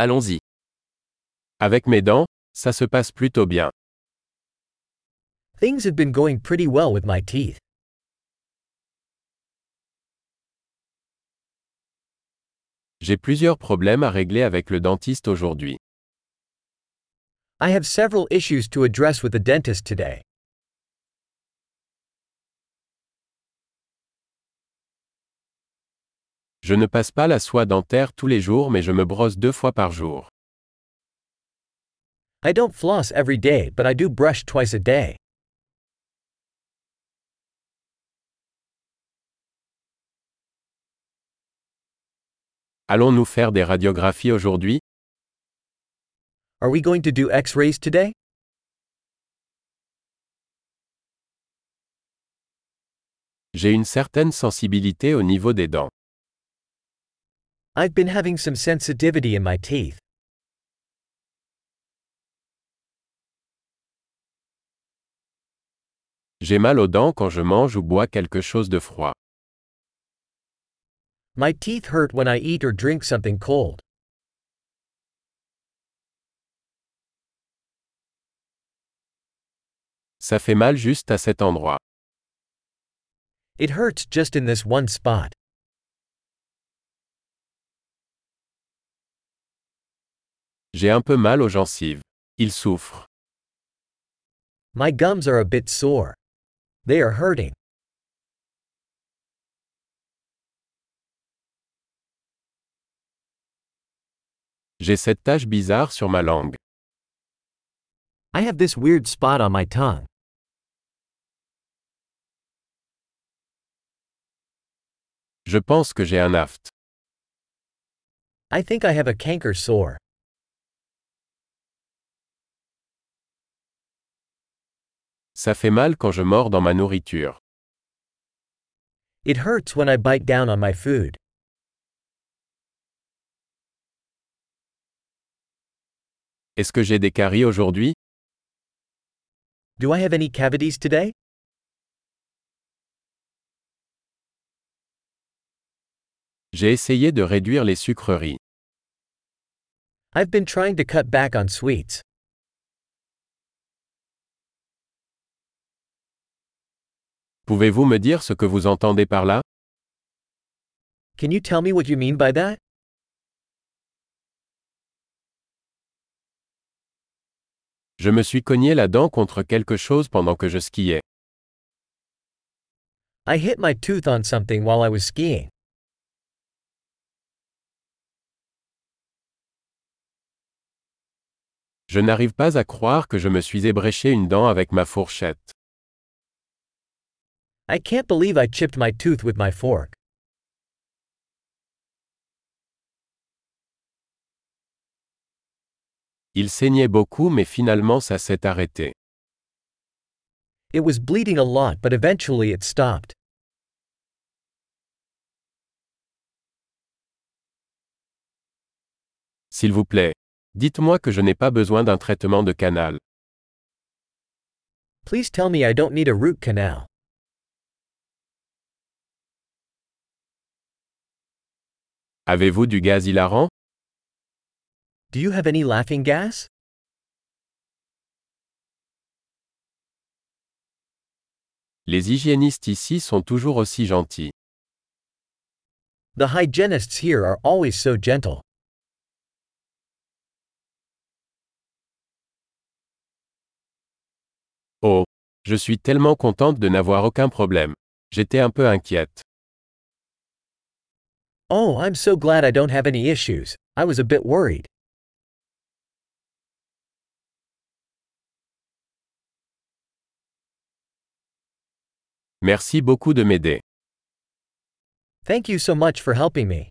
Allons-y. Avec mes dents, ça se passe plutôt bien. Things have been going pretty well with my teeth. J'ai plusieurs problèmes à régler avec le dentiste aujourd'hui. I have several issues to address with the dentist today. Je ne passe pas la soie dentaire tous les jours mais je me brosse deux fois par jour. I don't floss every day, but I do brush twice a day. Allons-nous faire des radiographies aujourd'hui? Are we going to do x rays today? J'ai une certaine sensibilité au niveau des dents. I've been having some sensitivity in my teeth. J'ai mal aux dents quand je mange ou bois quelque chose de froid. My teeth hurt when I eat or drink something cold. Ça fait mal juste à cet endroit. It hurts just in this one spot. J'ai un peu mal aux gencives. Il souffre. My gums are a bit sore. They are hurting. J'ai cette tache bizarre sur ma langue. I have this weird spot on my tongue. Je pense que j'ai un aft. I think I have a canker sore. Ça fait mal quand je mords dans ma nourriture. It hurts when I bite down on my food. Est-ce que j'ai des caries aujourd'hui? Do I have any cavities today? J'ai essayé de réduire les sucreries. I've been trying to cut back on sweets. Pouvez-vous me dire ce que vous entendez par là? Can you tell me what you mean by that? Je me suis cogné la dent contre quelque chose pendant que je skiais. I hit my tooth on something while I was skiing. Je n'arrive pas à croire que je me suis ébréché une dent avec ma fourchette. I can't believe I chipped my tooth with my fork. Il saignait beaucoup mais finalement ça s'est arrêté. It was bleeding a lot, but eventually it stopped. S'il vous plaît, dites-moi que je n'ai pas besoin d'un traitement de canal. Please tell me I don't need a root canal. Avez-vous du gaz hilarant? Do you have any laughing gas? Les hygiénistes ici sont toujours aussi gentils. The hygienists here are always so gentle. Oh, je suis tellement contente de n'avoir aucun problème. J'étais un peu inquiète. Oh, I'm so glad I don't have any issues. I was a bit worried. Merci beaucoup de m'aider. Thank you so much for helping me.